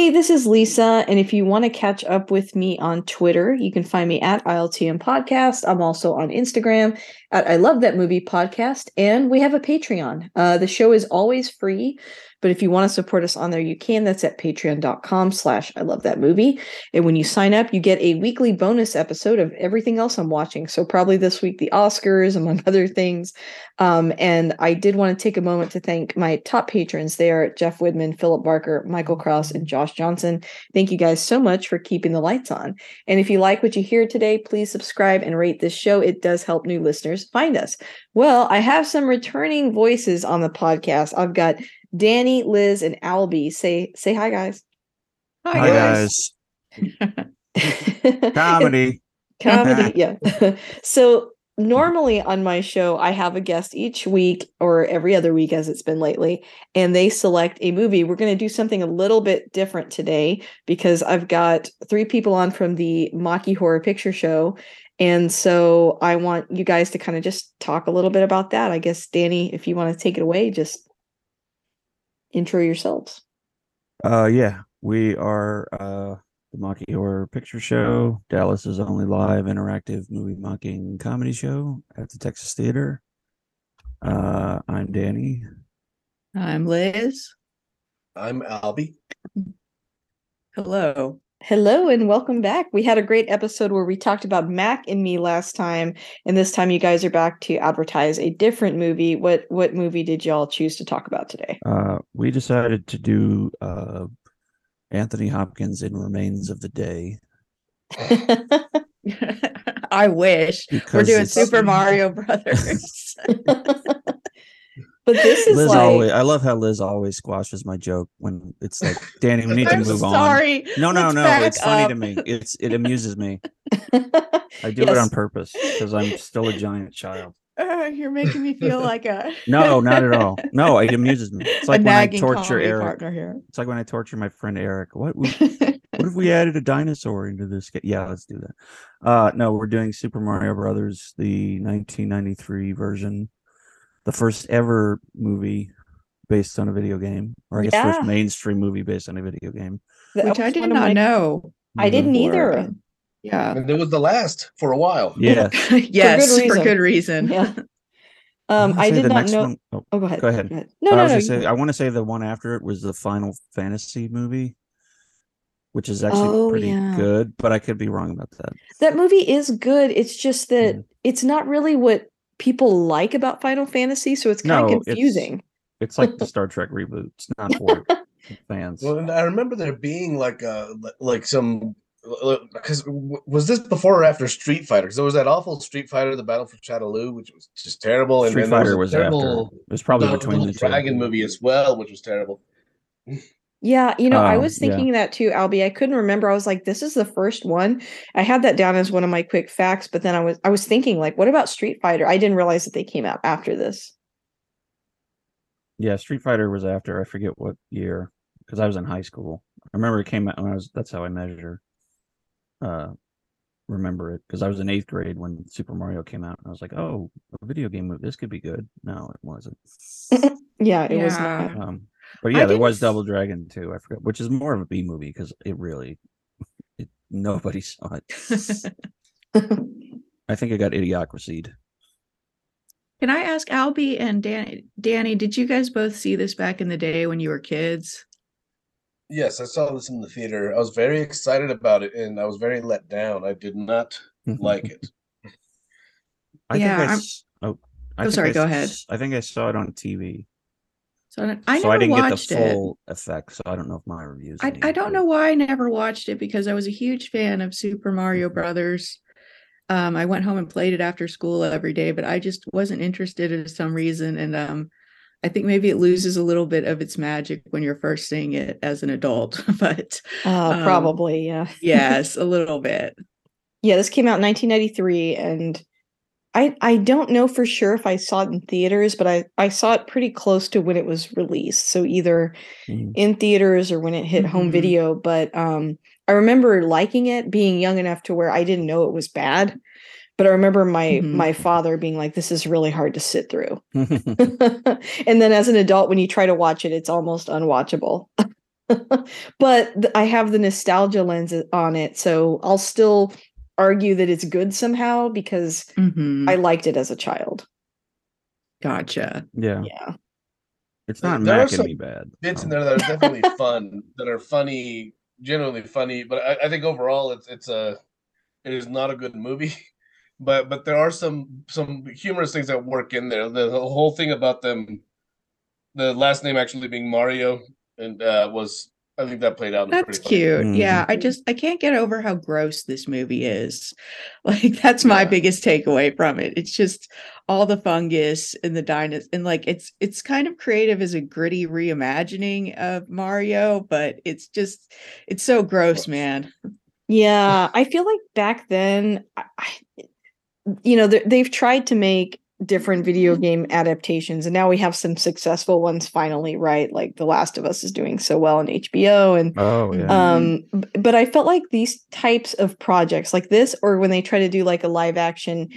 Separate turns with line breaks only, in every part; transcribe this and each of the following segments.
Hey, this is Lisa, and if you want to catch up with me on Twitter, you can find me at ILTM Podcast. I'm also on Instagram I Love That Movie Podcast, and we have a Patreon. Uh, the show is always free, but if you want to support us on there, you can. That's at patreon.com slash I love that movie. And when you sign up, you get a weekly bonus episode of everything else I'm watching. So probably this week, the Oscars, among other things. Um, and I did want to take a moment to thank my top patrons. They are Jeff Widman, Philip Barker, Michael Kraus, and Josh Johnson. Thank you guys so much for keeping the lights on. And if you like what you hear today, please subscribe and rate this show. It does help new listeners find us. Well, I have some returning voices on the podcast. I've got Danny, Liz, and Albie. Say say hi, guys.
Hi, hi guys. Comedy.
Comedy, yeah. so normally on my show, I have a guest each week or every other week, as it's been lately, and they select a movie. We're going to do something a little bit different today because I've got three people on from the Mocky Horror Picture Show. And so I want you guys to kind of just talk a little bit about that. I guess, Danny, if you want to take it away, just intro yourselves.
Uh, yeah, we are uh, the Mocky Horror Picture Show, Dallas's only live interactive movie mocking comedy show at the Texas Theater. Uh, I'm Danny.
I'm Liz.
I'm Albie.
Hello.
Hello and welcome back. We had a great episode where we talked about Mac and me last time, and this time you guys are back to advertise a different movie. What what movie did y'all choose to talk about today?
Uh, we decided to do uh, Anthony Hopkins in Remains of the Day.
I wish because we're doing Super Mario Brothers.
But this is
Liz
like
always I love how Liz always squashes my joke when it's like Danny, we need to move
sorry.
on. No, no,
Let's
no. It's funny
up.
to me. It's it amuses me. I do it on purpose because I'm still a giant child.
Uh, you're making me feel like a
No, not at all. No, it amuses me. It's like
a
when I torture Eric.
here.
It's like when I torture my friend Eric. What we, what if we added a dinosaur into this? ga- Yeah, let's do that. Uh no, we're doing Super Mario Brothers, the 1993 version, the first ever movie based on a video game, or I guess
Yeah.
first mainstream movie based on a video game.
that
Which I did not
my-
know.
I didn't
before.
either.
Yeah.
And it was the last for a while.
Yeah.
yes,
good
for good reason.
Yeah. Um,
wanna
I did not know.
one- oh,
Oh, go ahead.
go ahead.
No,
I
no,
was
no.
gonna say. I want to say the one after it was the Final Fantasy movie, which is actually
Oh,
pretty
yeah.
good, but I could be wrong about that.
That movie is good. It's just that
Mhm.
it's not really what people like about Final Fantasy, so it's kind
No,
of confusing.
It's like the Star Trek reboot. It's not for fans.
Well, and I remember there being like a like some because was this before or after Street Fighter? Because there was that awful Street Fighter, the Battle for Shadaloo, which was just terrible. And
Street
then there
Fighter
a
was after.
terrible,
It was probably
no,
between the
Little
two.
Dragon movie as well, which was terrible.
Yeah, you know, I
Um,
was
yeah.
thinking that too, Albie. I couldn't remember. I was like, this is the first one. I had that down as one of my quick facts, but then I was I was thinking, like, what about Street Fighter? I didn't realize that they came out after this.
Yeah, Street Fighter was after. I forget what year because I was in high school. I remember it came out when I was. That's how I measure. Uh, remember it because I was in eighth grade when Super Mario came out. And I was like, oh, a video game movie. This could be good. No, it wasn't.
Yeah, it was not.
Um, but
I
yeah, there was Double Dragon too. I forgot, which is more of a B movie because it really, it, nobody saw it. I think it got idiocracy'd.
Can I ask Albie and Danny? Danny, did you guys both see this back in the day when you were kids?
Yes, I saw this in the theater. I was very excited about it, and I was very let down. I did not like it.
I
Yeah,
think I
I'm-
s- oh, I
Oh, sorry,
I
go
s-
ahead.
I think I saw it on TV.
So I, I
so
never
I didn't
watched
get the
it.
full effect, so I don't know if my reviews.
I, I don't know why I never watched it because I was a huge fan of Super Mario Brothers. Um, I went home and played it after school every day, but I just wasn't interested for some reason. And um, I think maybe it loses a little bit of its magic when you're first seeing it as an adult. but
Uh,
Um,
probably, yeah.
yes, a little bit.
Yeah, this came out in 1993, and I I don't know for sure if I saw it in theaters, but I I saw it pretty close to when it was released. So either
Mhm.
in theaters or when it hit home
Mhm.
video. But um, I remember liking it, being young enough to where I didn't know it was bad. But I remember my
Mhm.
my father being like, "This is really hard to sit through." and then as an adult, when you try to watch it, it's almost unwatchable. but I have the nostalgia lens on it, so I'll still argue that it's good somehow because
Mhm.
I liked it as a child.
Gotcha.
yeah,
Yeah.
it's not
There are
macking me bad.
Bits in
Um,
there that are definitely fun, that are funny, genuinely funny. But I, I think overall, it's it's a it is not a good movie. But but there are some some humorous things that work in there. The, the whole thing about them, the last name actually being Mario, and uh, was I think that played out.
That's
pretty funny.
cute. Mm-hmm. Yeah, I just I can't get over how gross this movie is. Like that's my
Yeah.
biggest takeaway from it. It's just all the fungus and the dinos and like it's it's kind of creative as a gritty reimagining of Mario, but it's just it's so gross,
Gross.
man.
Yeah, I feel like back then, I, I- you know, they've tried to make different video game adaptations, and now we have some successful ones finally, right? Like The Last of Us is doing so well on HBO, and
oh yeah,
um, but I felt like these types of projects, like this, or when they try to do like a live action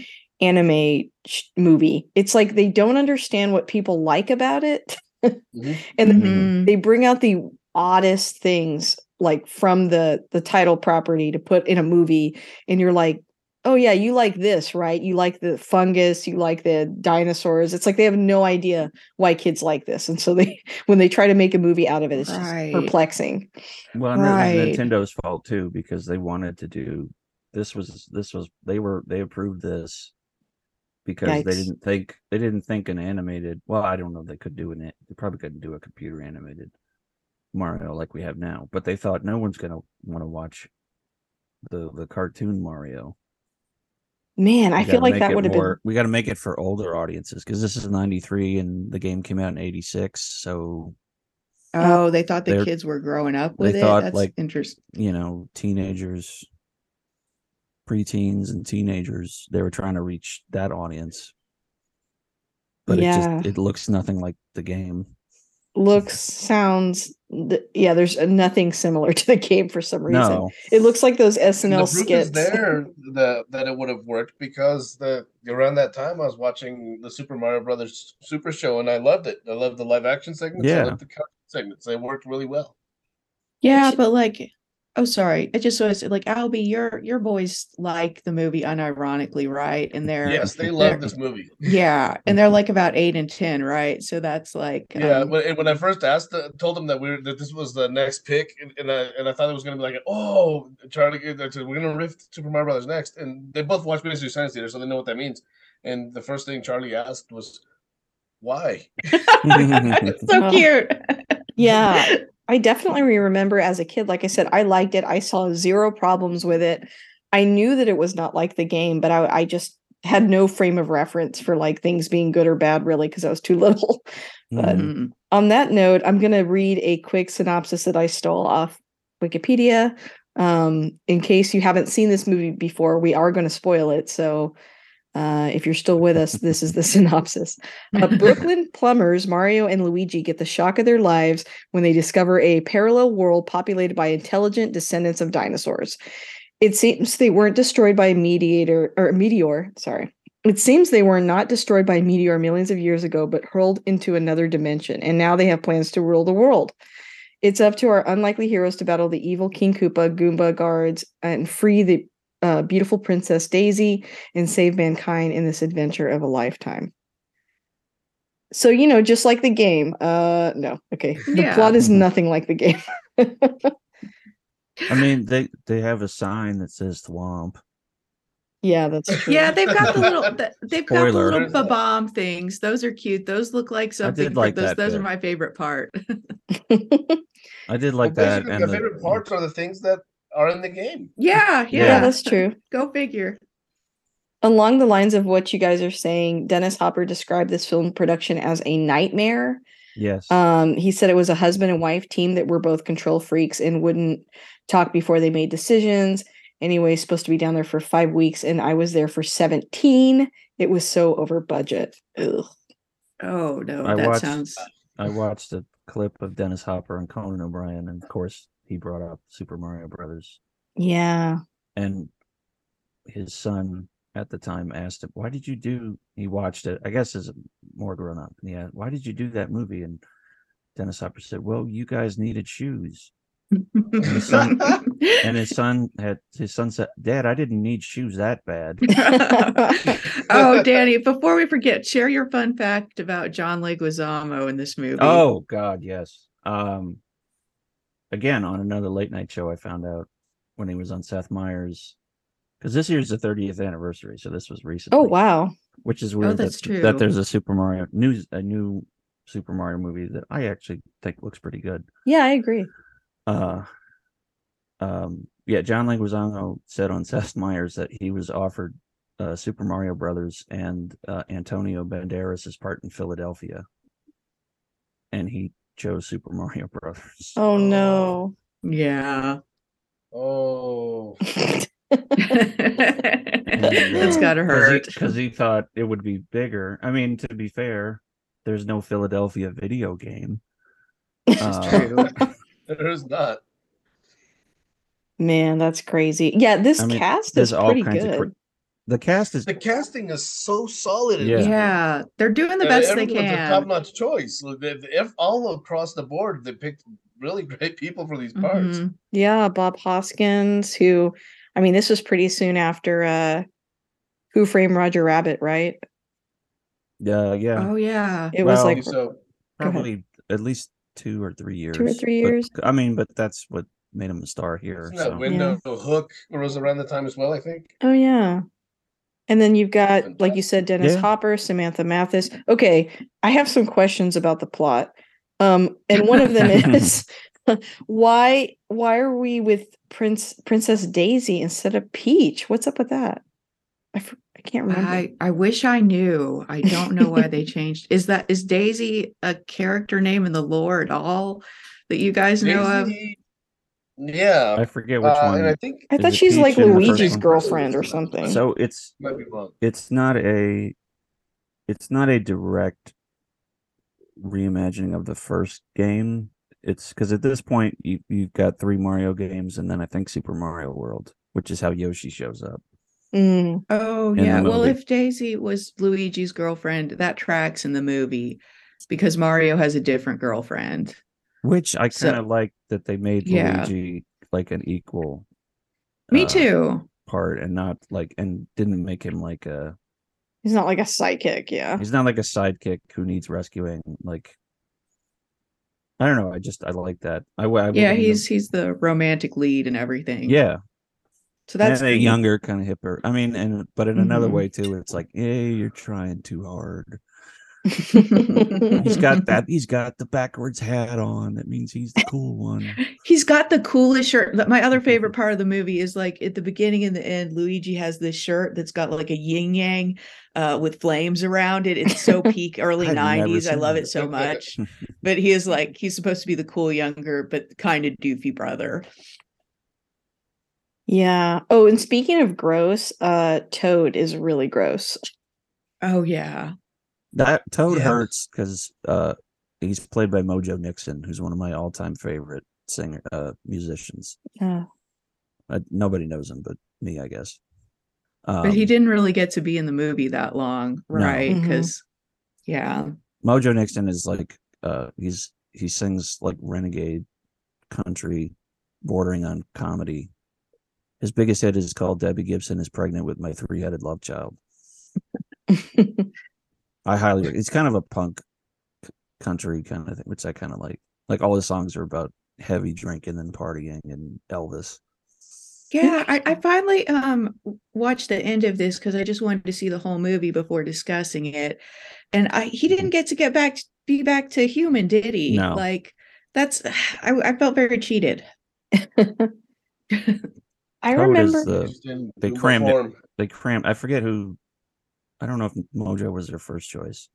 anime sh- movie, it's like they don't understand what people like about it,
Mhm.
and then
Mhm.
they bring out the oddest things like from the the title property to put in a movie and you're like oh yeah you like this right you like the fungus you like the dinosaurs it's like they have no idea why kids like this and so they when they try to make a movie out of it it's
Right.
just perplexing
well, and that was
right.
Nintendo's fault too because they wanted to do this was this was they were they approved this because they didn't think they didn't think an animated. Well, I don't know they could do an it they probably couldn't do a computer animated Mario like we have now, but they thought no one's gonna want to watch the the cartoon Mario.
Man i feel like that would have been
We got to make it for older audiences because this is '93 and the game came out in '86. So
oh. oh, they thought the kids were growing up
they
with it.
thought,
That's
like,
interesting.
you know, teenagers, preteens, and teenagers, they were trying to reach that audience. But it just it looks nothing like the game.
Looks sounds th- yeah there's uh, nothing similar to the game for some reason
No,
it looks like those snl
the
skits
is there that that it would have worked because the around that time I was watching the Super Mario Brothers Super Show and I loved it. I loved the live action segments. I
Yeah.
loved the segments. They worked really well.
Yeah, but like, oh, sorry. I just was like, Albie, your your boys like the movie unironically, right? And they're
Yes, they love this movie.
Yeah, and they're like about eight and ten, right? So that's like,
Yeah,
um,
when, when I first asked, uh, told them that we were that this was the next pick, and, and I and I thought it was gonna be like, oh, Charlie, uh, we're gonna riff Super Mario Brothers next, and they both watch Mystery Science Theater, so they know what that means. And the first thing Charlie asked was, "Why?"
it's so cute.
Yeah. I definitely remember as a kid, like I said, I liked it. I saw zero problems with it. I knew that it was not like the game, but I, I just had no frame of reference for like things being good or bad, really, because I was too little. But-
Mhm.
Mhm.
On that note, I'm going to read a quick synopsis that I stole off Wikipedia. Um, in case you haven't seen this movie before, we are going to spoil it. So uh, if you're still with us, this is the synopsis. Uh, Brooklyn plumbers Mario and Luigi get the shock of their lives when they discover a parallel world populated by intelligent descendants of dinosaurs. It seems they weren't destroyed by a mediator or a meteor. Sorry. It seems they were not destroyed by a meteor millions of years ago, but hurled into another dimension, and now they have plans to rule the world. It's up to our unlikely heroes to battle the evil King Koopa, Goomba guards, and free the uh, beautiful Princess Daisy and save mankind in this adventure of a lifetime. So, you know, just like the game. Uh no. Okay. The
Yeah.
plot is
Mhm.
nothing like the game.
I mean, they they have a sign that says Thwomp.
Yeah, that's true.
Yeah, they've got the little the, they've got the
Spoiler.
little bomb things. Those are cute. Those look like something.
did like
those
that
those are my favorite part.
I did like
Well,
that. And
my
the-
favorite parts are the things that are in the game.
yeah, yeah,
yeah, that's true.
Go figure.
Along the lines of what you guys are saying, Dennis Hopper described this film production as a nightmare.
yes.
Um, he said it was a husband and wife team that were both control freaks and wouldn't talk before they made decisions. Anyway, supposed to be down there for five weeks, and I was there for 17. It was so over budget. Ugh.
Oh no,
I
that
watched-
sounds.
I watched a clip of Dennis Hopper and Conan O'Brien, and of course, he brought up Super Mario Brothers.
Yeah.
And his son at the time asked him, "Why did you do?" He watched it, I guess, as a more grown up. And he "Why did you do that movie?" And Dennis Hopper said, "Well, you guys needed shoes." his son- And his son had his son said, "Dad, I didn't need shoes that bad."
oh, Danny, before we forget, share your fun fact about John Leguizamo in this movie.
Oh God, yes. Um, again on another late night show, I found out when he was on Seth Meyers because this year's the 30th anniversary, so this was recent.
Oh, wow.
Which is weird
that's
that, that there's a Super Mario news a new Super Mario movie that I actually think looks pretty good.
Yeah, I agree.
Uh, um, yeah, John Leguizamo said on Seth Meyers that he was offered uh, Super Mario Brothers and uh, Antonio Banderas' part in Philadelphia, and he chose Super Mario Brothers.
Oh, no.
yeah.
Oh,
That's gotta hurt.
because he, thought it would be bigger. I mean, to be fair, there's no Philadelphia video game. Uh,
true.
there's not.
Man, that's crazy. Yeah, this
I mean,
cast
there's
is
all
pretty
kinds
good.
of cra- The cast is
The casting is so solid.
Yeah.
Yeah. they're doing the
Uh,
best they
everyone's a Top notch choice. If, if all across the board, they picked really great people for these parts.
Mhm.
Yeah, Bob Hoskins, who I mean, this was pretty soon after uh Who Framed Roger Rabbit, right?
uh, yeah,
Oh yeah.
It was like
So
probably at least two or three years.
Two or three
but-
years.
I mean, but that's what made him a star here.
isn't that
So.
window hook was around the time as well, I think.
Oh yeah. And then you've got, like you said, Dennis
Yeah.
Hopper, Samantha Mathis. Okay, I have some questions about the plot. Um, and one of them is why why are we with Prince Princess Daisy instead of Peach? What's up with that? I, f- I can't remember.
I, I wish I knew. I don't know why they changed. Is that is Daisy a character name in the lore at all that you guys know of?
Daisy- yeah.
I forget which
Uh,
one.
and I think
I thought she's like
Peach in the first
Luigi's girlfriend or something.
so it's
might be wrong.
it's not a it's not a direct reimagining of the first game. It's because at this point you you've got three Mario games and then I think Super Mario World, which is how Yoshi shows up.
Mm,
Oh
the
yeah. Well, if Daisy was Luigi's girlfriend, that tracks in the movie because Mario has a different girlfriend.
Which I kind of like that they made
Yeah.
Luigi like an equal
Me
uh,
too.
part and not like and didn't make him like a
he's not like a sidekick, yeah.
he's not like a sidekick who needs rescuing like I don't know I just I like that I
Yeah,
wouldn't
he's he's the romantic lead and everything.
yeah
So that's
and a younger kind of hipper I mean and but in another
Mhm.
way too it's like hey you're trying too hard he's
he's
got that he's got the backwards hat on that means he's the cool one
He's got the coolest shirt. My other favorite part of the movie is like at the beginning and the end, Luigi has this shirt that's got like a yin yang uh, with flames around it. It's so peak early 90s. I love
that.
it so much. But he is like, he's supposed to be the cool younger, but kind of doofy brother.
Yeah. Oh, and speaking of gross, uh Toad is really gross.
Oh, yeah.
That Toad
Yeah.
hurts because uh he's played by Mojo Nixon who's one of my all-time favorite singer uh musicians
Yeah.
uh, nobody knows him but me I guess um,
But he didn't really get to be in the movie that long,
No.
right? Because, yeah.
Mojo Nixon is like uh he's he sings like renegade country bordering on comedy. His biggest hit is called Debbie Gibson is pregnant with my three-headed love child. I highly it's kind of a punk country kind of thing, which I kind of like. Like all the songs are about heavy drinking and partying and Elvis.
Yeah, I, I finally um watched the end of this because I just wanted to see the whole movie before discussing it. And I he didn't get to get back be back to human, did he?
No.
Like that's I, I felt very cheated.
I
Toad
remember.
the they crammed it. they crammed. I forget who. I don't know if Mojo was their first choice.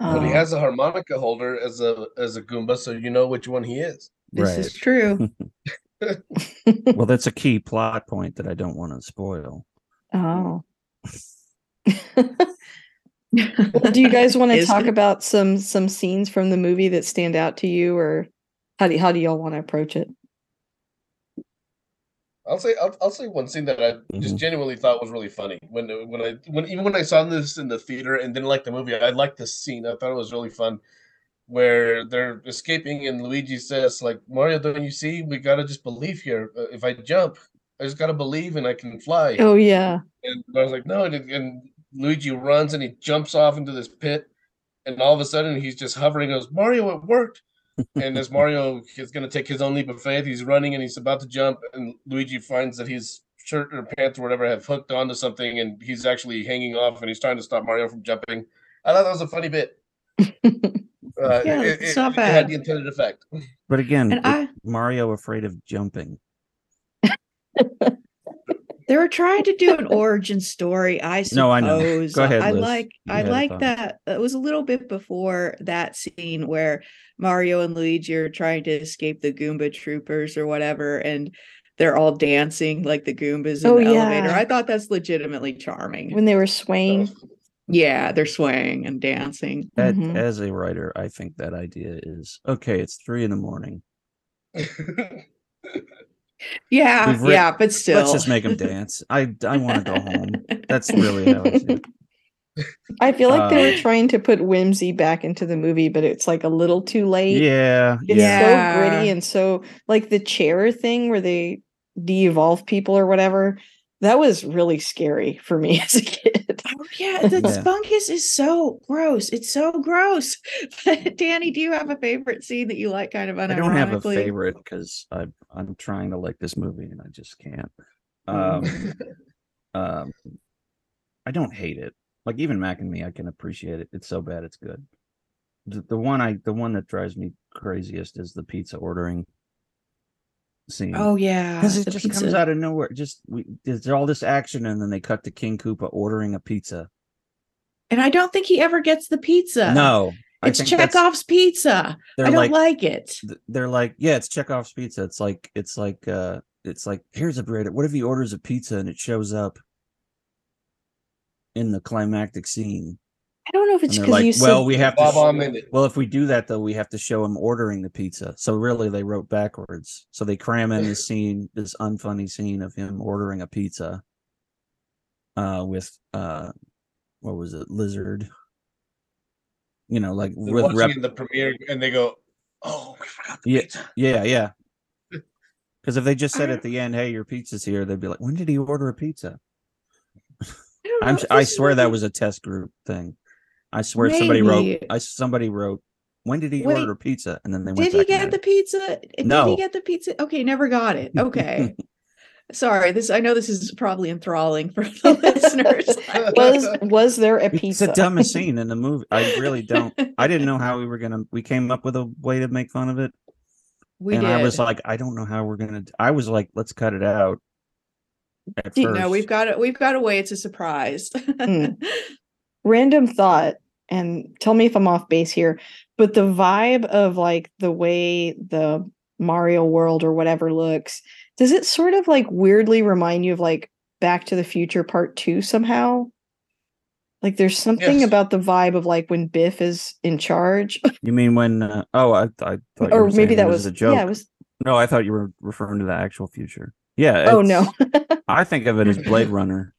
But he
Oh.
has a harmonica holder as a as a Goomba, so you know which one he is.
This is true.
well, that's a key plot point that I don't want to spoil.
oh. Do you guys want to
Is
talk
it?
about some some scenes from the movie that stand out to you, or how do how do y'all want to approach it?
I'll say I'll, I'll say one scene that I just
Mhm.
genuinely thought was really funny when when I when even when I saw this in the theater and didn't like the movie, I liked this scene. I thought it was really fun, where they're escaping and Luigi says like Mario, don't you see? We gotta just believe here. If I jump, I just gotta believe and I can fly.
Oh yeah,
And I was like, no. And, and Luigi runs and he jumps off into this pit, and all of a sudden he's just hovering. Goes Mario, it worked. And as Mario is going to take his own leap of faith, he's running and he's about to jump, and Luigi finds that his shirt or pants or whatever have hooked onto something, and he's actually hanging off, and he's trying to stop Mario from jumping. I thought that was a funny bit. Uh,
Yeah,
it,
it's
it-
not
it had the intended effect.
But again,
I
Mario afraid of jumping.
they were trying to do an origin story, I suppose.
No, I know. Go ahead,
I
Liz.
like
You
I like that. It was a little bit before that scene where Mario and Luigi are trying to escape the Goomba troopers or whatever, and they're all dancing like the Goombas in
Oh,
the elevator. I thought that's legitimately charming.
when they were swaying.
was-
yeah, they're swaying and dancing.
At-
Mhm.
As a writer, I think that idea is okay. It's three in the morning.
Yeah, yeah, but still,
Let's just make them dance. I I want to go home. That's really how I see.
I feel like they were
Uh,
trying to put whimsy back into the movie, but it's like a little too late.
Yeah,
It's.
Yeah.
so gritty and so like the chair thing where they de-evolve people or whatever. That was really scary for me as a kid.
Oh yeah, the
Yeah.
spunkus is so gross. It's so gross. Danny, do you have a favorite scene that you like kind of
I don't have a favorite because I'm I'm trying to like this movie and I just can't. Um, um, I don't hate it. Like even Mac and me, I can appreciate it. It's so bad, it's good. The, the one I the one that drives me craziest is the pizza ordering scene.
Oh yeah.
because it
the
just comes out of nowhere. Just we, there's all this action, and then they cut to King Koopa ordering a pizza.
And I don't think he ever gets the pizza.
no, I
It's Chekhov's pizza. I don't
like,
like, it.
they're like, yeah, it's Chekhov's pizza. It's like it's like uh it's like here's a bread. What if he orders a pizza and it shows up in the climactic scene?
I don't know if it's because
like,
you
well,
said
we have to.
Bob
sh-
on
well, if we do that though, we have to show him ordering the pizza. So really, they wrote backwards. So they cram in this scene, this unfunny scene of him ordering a pizza. Uh, with uh, what was it, lizard? You know, like
They're
with
watching
rep-
the premiere and they go, "Oh, we forgot the
Yeah,
pizza."
Yeah, yeah. Because if they just said at the end, "Hey, your pizza's here," they'd be like, "When did he order a pizza?"
I,
I'm. I swear that was a test group thing. I swear somebody wrote. I somebody wrote. When did he
Wait,
order pizza? And then they went.
Did he
back and
get
read
the
it.
pizza? Did he get the pizza? Okay, never got it. Okay. Sorry, this I know this is probably enthralling for the listeners.
was was there a pizza?
It's
pizza?
the dumbest scene in the movie. I really don't. I didn't know how we were gonna. We came up with a way to make fun of it,
We
and
did.
I was like, I don't know how we're gonna. I was like, let's cut it out. At
you
first.
no, we've got it. We've got a way. It's a surprise.
Mm. Random thought, and tell me if I'm off base here, but the vibe of like the way the Mario world or whatever looks, does it sort of like weirdly remind you of like Back to the Future Part Two somehow? Like there's something
Yes.
about the vibe of like when Biff is in charge,
You mean when? Uh, oh, I, I thought. you
or
were
maybe that was
a joke.
Yeah, it was.
No, I thought you were referring to the actual future. Yeah.
Oh no,
I think of it as Blade Runner.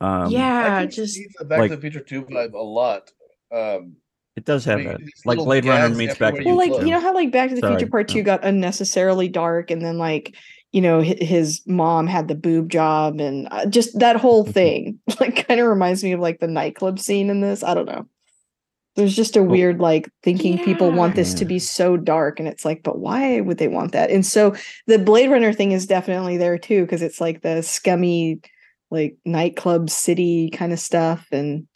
Um,
I
yeah,
can
just
see the Back
like-
to the Future Two vibe a lot. Um,
it does have
Like,
that. Like Blade Runner meets Back to the
well, like you know how like Back to the Future Part Two
no.
got unnecessarily dark, and then like you know his mom had the boob job, and uh, just that whole
Mhm.
thing like kind of reminds me of like the nightclub scene in this. I don't know. There's just a weird like thinking people want this to be so dark, and it's like, but why would they want that? And so the Blade Runner thing is definitely there too, because it's like the scummy, like nightclub city kind of stuff, and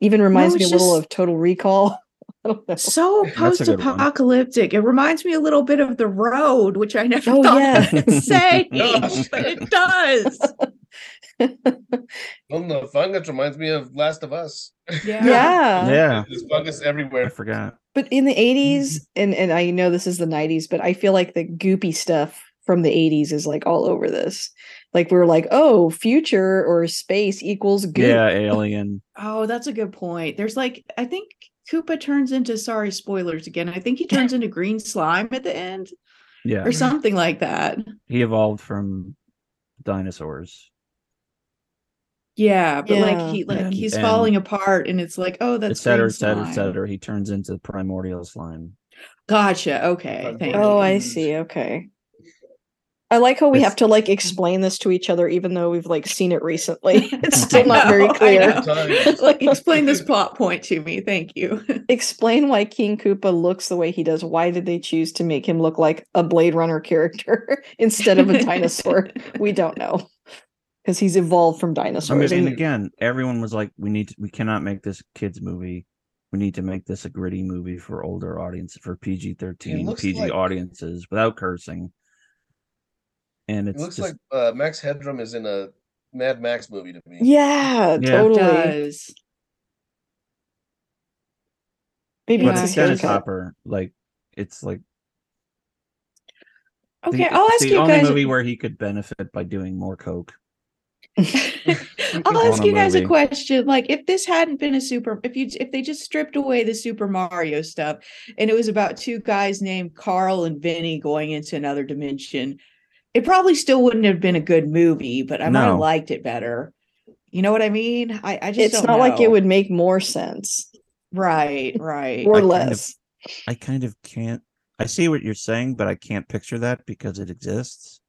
even reminds me a
it's
little
just-
of Total Recall. I don't know.
So
That's a good one.
post-apocalyptic. It reminds me a little bit of the road, which I never
Oh,
thought
yeah.
I would say, but it does.
Well, the fungus reminds me of Last of Us.
Yeah.
yeah.
yeah,
There's fungus
I
everywhere.
forgot.
But in the 80s, mm-hmm. and, and I know this is the 90s, but I feel like the goopy stuff from the 80s is like all over this. Like we're like, oh, future or space equals goop.
Yeah, Alien.
Oh, that's a good point. There's like, I think Koopa turns into, sorry, spoilers again. I think he turns into green slime at the end
Yeah,
or something like that.
he evolved from dinosaurs.
Yeah, but
Yeah.
like he like
And-
he's
and-
falling apart and it's like, oh, that's
et cetera, et cetera, et cetera. He turns into primordial slime.
Gotcha. Okay. Thank
Oh,
you.
I mm-hmm. see. Okay. I like how we
It's-
have to like explain this to each other, even though we've like seen it recently. It's
I
still not very clear.
like explain this plot point to me. Thank you.
Explain why King Koopa looks the way he does. Why did they choose to make him look like a Blade Runner character instead of a dinosaur? we don't know because he's evolved from dinosaurs.
I mean,
dinosaurs.
and
and-
again, everyone was like, "We need, to, we cannot make this kids movie. We need to make this a gritty movie for older audiences, for PG thirteen, PG
like-
audiences, without cursing." And
It looks
just,
like uh, Max Headroom is in a Mad Max movie to me.
yeah,
Yeah.
totally.
does.
Maybe
but
it's
Yeah.
his
Dennis
haircut.
Hopper, like, it's like
Okay,
the,
I'll
it's
ask
the
you
only
guys.
movie where he could benefit by doing more coke.
I'll ask you guys a question. Like, if this hadn't been a super, if you if they just stripped away the Super Mario stuff, and it was about two guys named Carl and Vinny going into another dimension, it probably still wouldn't have been a good movie. But I might have liked it better. You know what I mean? I, I just
It's
don't
not like it would make more sense
Right, right.
or
I kind of-
less.
I kind of can't. I see what you're saying, but I can't picture that because it exists.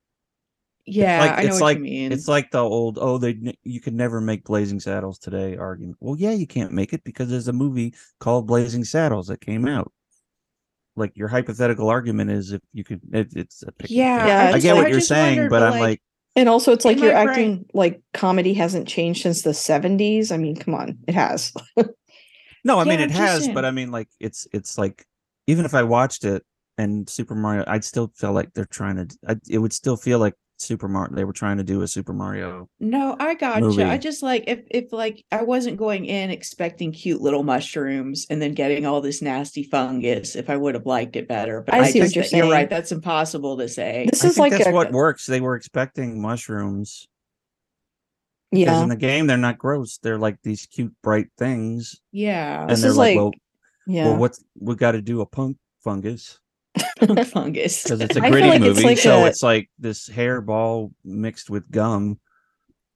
yeah,
like
I know
it's
what
like
you mean.
it's like the old oh they you can never make Blazing Saddles today argument. Well, yeah, you can't make it because there's a movie called Blazing Saddles that came out. Like your hypothetical argument is if you could, it, it's a pick-
Yeah,
Yeah,
I,
I
get
just-
what
I
you're saying,
wondered,
but
but,
I'm
like,
like,
And also, it's like you're
my
acting
brain-
like comedy hasn't changed since the 70s. I mean, come on, it has.
no, I mean it has,
saying.
but I mean like it's it's like even if I watched it and Super Mario, I'd still feel like they're trying to. I, it would still feel like Super Mario. They were trying to do a Super Mario.
No, I gotcha.
movie.
I just like if if like I wasn't going in expecting cute little mushrooms and then getting all this nasty fungus if I would have liked it better. But
I
I,
see what
just
you're
that- you're right. That's impossible to say.
This
I
is
think
like
that's
a,
what works. They were expecting mushrooms.
Yeah.
Because in the game, they're not gross. They're like these cute, bright things.
Yeah.
and
This
they're
is
like,
like-
well,
Yeah.
well, what's we got to do a punk fungus
fungus.
because it's a gritty
like it's
movie.
like
so
a-
it's like this hairball mixed with gum.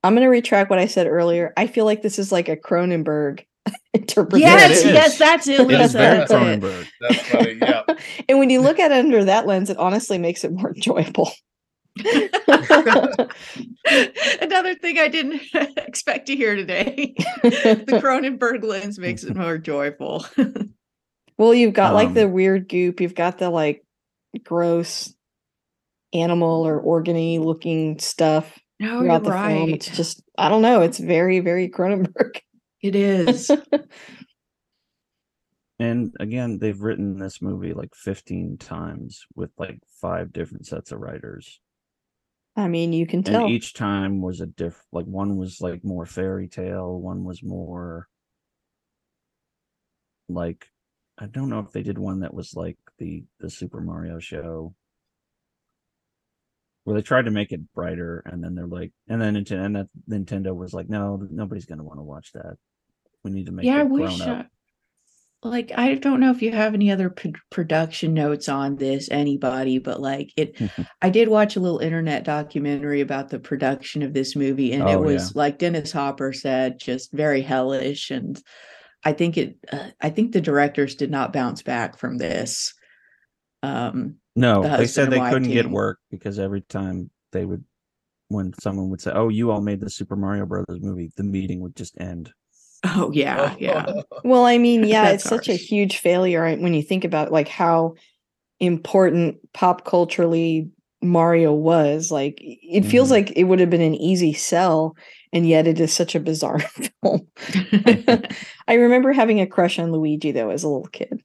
I'm going to retract what I said earlier. I feel like this is like a Cronenberg interpretation.
yes,
it is.
yes, that's it.
It is very
that's it.
Cronenberg.
That's funny. Yeah.
and when you look at it under that lens, it honestly makes it more enjoyable.
Another thing I didn't expect to hear today. the Cronenberg lens makes it more joyful.
Well, you've got like
Um,
the weird goop, you've got the like gross animal or organy looking stuff
No,
throughout the film. It's just I don't know, it's very very Cronenberg.
It is.
And again, they've written this movie like 15 times with like five different sets of writers.
I mean, you can tell.
and each time was a diff like one was like more fairy tale one was more like i don't know if they did one that was like the the super mario show where they tried to make it brighter and then they're like and then Nintendo, and that nintendo was like no nobody's going to want to watch that we need to make
yeah, I
it
wish.
grown up
I- like, I don't know if you have any other p- production notes on this, anybody, but like it, I did watch a little internet documentary about the production of this movie, and oh, it
Oh,
was like Dennis Hopper said, just very hellish. And I think it, uh, I think the directors did not bounce back from this. Um,
no
the
they said they couldn't get work because every time they would when someone would say oh you all made the super mario brothers movie the meeting would just end
Oh yeah, yeah.
Well, I mean, yeah, it's
That's
such a huge failure when you think about like how important pop culturally Mario was. Like it feels
Mhm.
like it would have been an easy sell, and yet it is such a bizarre film. I remember having a crush on Luigi though as a little kid.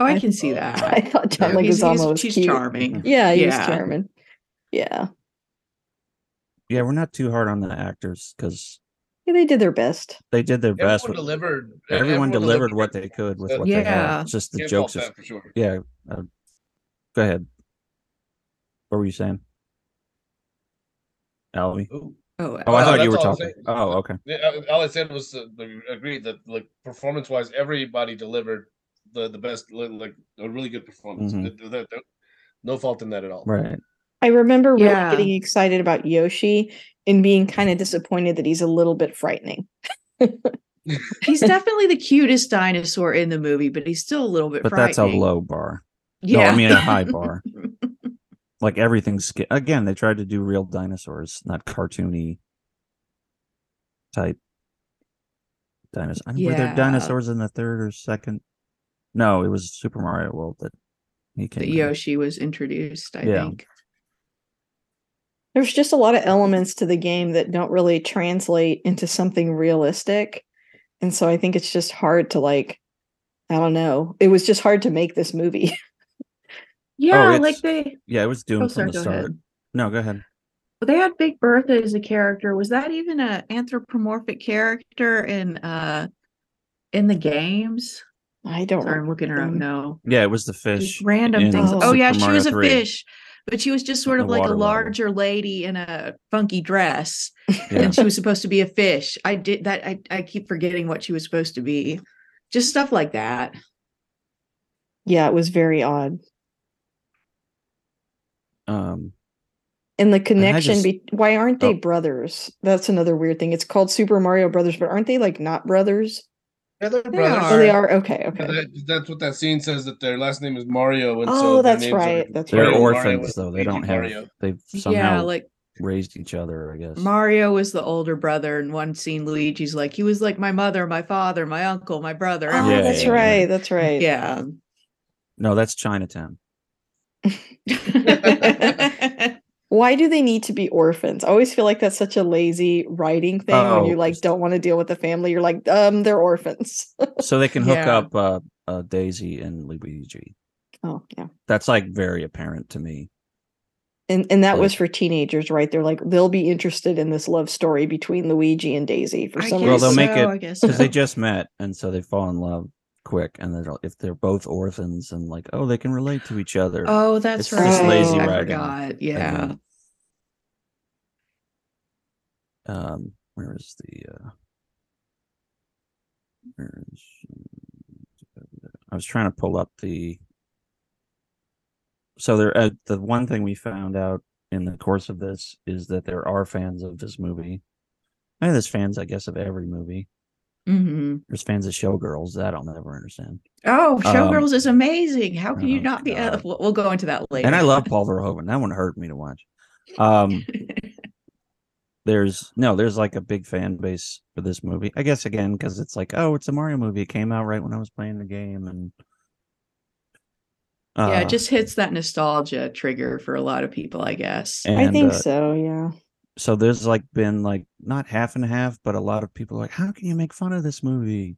Oh, I
I-
can see that.
I thought John
No, he's- he's-
was
she's
cute.
charming.
Yeah, he was charming. Yeah.
Yeah, we're not too hard on the actors because
yeah, they did their best.
they did their best.
Everyone
With,
delivered.
everyone delivered what they could with
well.
what they had. It's just the
Can't
jokes. Is,
for sure.
yeah. Uh, go ahead. What were you saying, Albie?
Ooh.
Oh,
Oh, I thought you
that's
were
all I'm
talking.
saying.
Oh, okay.
Yeah, all I said was uh, like, agreed that like performance wise, everybody delivered the the best, li- like a really good performance.
Mhm.
Th- th- th- no fault in that at all.
Right.
I remember really
Yeah.
getting excited about Yoshi and being kind of disappointed that he's a little bit frightening.
he's definitely the cutest dinosaur in the movie, but he's still a little bit
But that's a
frightening.
low bar.
Yeah,
No, I mean a high bar. Like everything's again. They tried to do real dinosaurs, not cartoony type dinosaurs. I mean, Were there dinosaurs in the third or second? No, it was Super Mario World that he came.
that
in.
Yoshi was introduced. I
Yeah.
think.
There's just a lot of elements to the game that don't really translate into something realistic. And so I think it's just hard to like I don't know. It was just hard to make this movie.
Yeah,
it's-
like they
Yeah, it was doomed
Oh,
from
sorry.
the
Go
start.
ahead.
No, go ahead.
they had Big Bertha as a character. Was that
That even an anthropomorphic character in uh in the games?
I don't
Sorry, I'm looking around. up
Um.
Yeah, it was the
Just
fish.
random things.
Oh.
Oh yeah,
Super
she
Mario
was a fish, but she was just sort
The
of like a
water level.
larger lady in a funky dress,
Yeah.
and she was supposed to be a fish. I did that. I I keep forgetting what she was supposed to be. Just stuff like that.
Yeah, it was very odd.
Um,
And the connection
just-
be why aren't they
Oh.
brothers? That's another weird thing. It's called Super Mario Brothers, but aren't they like not brothers?
Yeah, they're
They
brothers.
Oh, they
Are.
are okay,
Yeah,
okay.
that- that's what that scene says that their last name is Mario. And
Oh,
so their
that's
names are
right, that's
they're
right.
Orphans
Mario,
though. They don't have.
Mario.
They've
yeah,
somehow
like
raised each other. I guess.
Mario was the older brother, and one scene Luigi's like he was like my mother, my father, my uncle, my brother.
Oh,
Yeah,
that's
yeah, yeah.
right. That's right.
Yeah.
no, that's Chinatown.
Why do they need to be orphans? I always feel like that's such a lazy writing thing when you
Oh,
like don't want to deal with the family. You're like, um, they're orphans.
So they can hook
Yeah.
up uh, uh, Daisy and Luigi.
oh, yeah.
That's like very apparent to me.
And and that
Like-
was for teenagers, right? They're like they'll be interested in this love story between Luigi and Daisy for
I
some
Well,
guess
they'll
reason.
make it-
I guess
because
so.
they just met and so they fall in love quick and they're if they're both orphans and like oh they can relate to each other
Oh, that's
It's
right.
just lazy
I
writing,
forgot. Yeah.
um where is the uh where is i was trying to pull up the so there uh, the one thing we found out in the course of this is that there are fans of this movie I mean, there's fans, I guess, of every movie.
Hmm
There's fans of Showgirls. That I'll never understand.
Oh,
Um,
Showgirls is amazing. How can you
oh,
not be? Uh, we'll, we'll go into that later.
And I love Paul Verhoeven. That one hurt me to watch. Um, there's no, there's like a big fan base for this movie. I guess again because it's like, oh, it's a Mario movie. It came out right when I was playing the game, and
yeah,
uh,
it just hits that nostalgia trigger for a lot of people, I guess.
I think
uh,
so, yeah.
So there's like been like not half and half, but a lot of people are like, how can you make fun of this movie?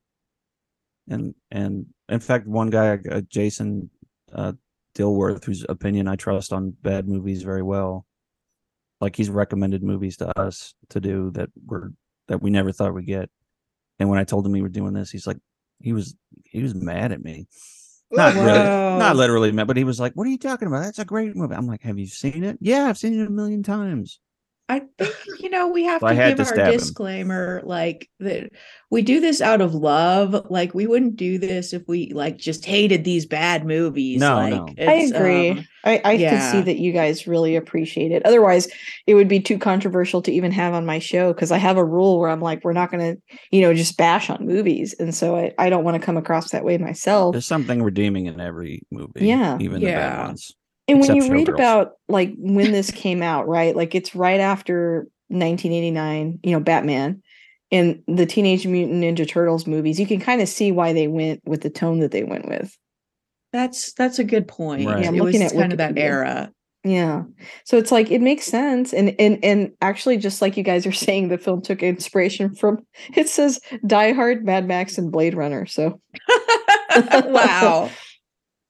And and in fact, one guy, uh, Jason uh, Dilworth, whose opinion I trust on bad movies very well, like he's recommended movies to us to do that were that we never thought we'd get. And when I told him we were doing this, he's like, he was he was mad at me. Not really, not literally mad, but he was like, "What are you talking about? That's a great movie." I'm like, "Have you seen it? Yeah, I've seen it a million times."
I think you know we have
So
to give
to
our
stab him.
disclaimer, like that we do this out of love. Like we wouldn't do this if we like just hated these bad movies.
No,
like,
no.
I agree.
um,
I, I can see that you guys really appreciate it. Otherwise, it would be too controversial to even have on my show because I have a rule where I'm like, we're not going to, you know, just bash on movies. And so I, I don't want to come across that way myself.
There's something redeeming in every movie.
Yeah.
even the bad ones.
And when you read
Showgirls.
about like when this came out, right? Like it's right after 1989, you know, Batman. and the Teenage Mutant Ninja Turtles movies, you can kind of see why they went with the tone that they went with.
That's that's a good point.
Right. Yeah, I'm
it was
looking at
kind of that era.
Yeah. So it's like it makes sense. And and and actually just like you guys are saying, the film took inspiration from it says Die Hard, Mad Max, and Blade Runner. So
wow.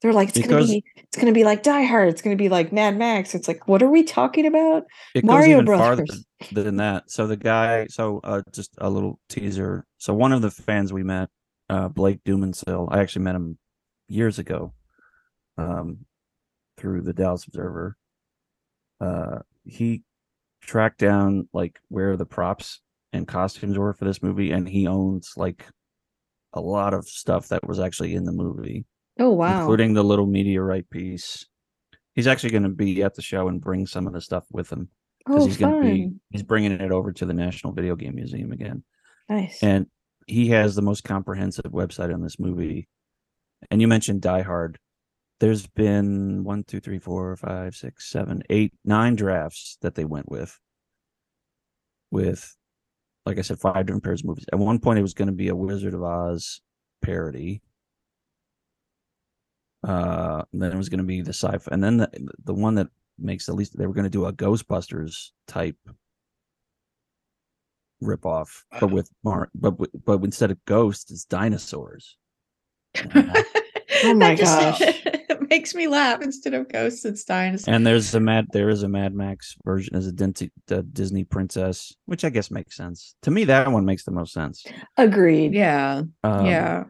They're like, it's
Because-
gonna be it's gonna be like Die Hard, it's gonna be like Mad Max. It's like, what are we talking about?
It
Mario
goes even farther than that. So the guy, so uh, just a little teaser. So one of the fans we met, uh, Blake Dumansil, I actually met him years ago, um, through the Dallas Observer. Uh, he tracked down like where the props and costumes were for this movie, and he owns like a lot of stuff that was actually in the movie
Oh wow.
including the little meteorite piece. He's actually going to be at the show and bring some of the stuff with him because
oh
he's going to be he's bringing it over to the National Video Game Museum again,
Nice.
and he has the most comprehensive website on this movie. And you mentioned Die Hard. There's been one, two, three, four, five, six, seven, eight, nine drafts that they went with. With, like I said, five different pairs of movies. At one point, it was going to be a Wizard of Oz parody. Uh, then it was going to be the sci-fi, and then the the one that makes the least. They were going to do a Ghostbusters type rip off, but with Mar, but but instead of ghosts, it's dinosaurs.
Oh my
just-
gosh.
it makes me laugh instead of ghosts, it's dinosaurs.
And there's a mad there is a Mad Max version as a Dinty, the Disney princess, which I guess makes sense. To me, that one makes the most sense.
Agreed.
yeah.
Um,
yeah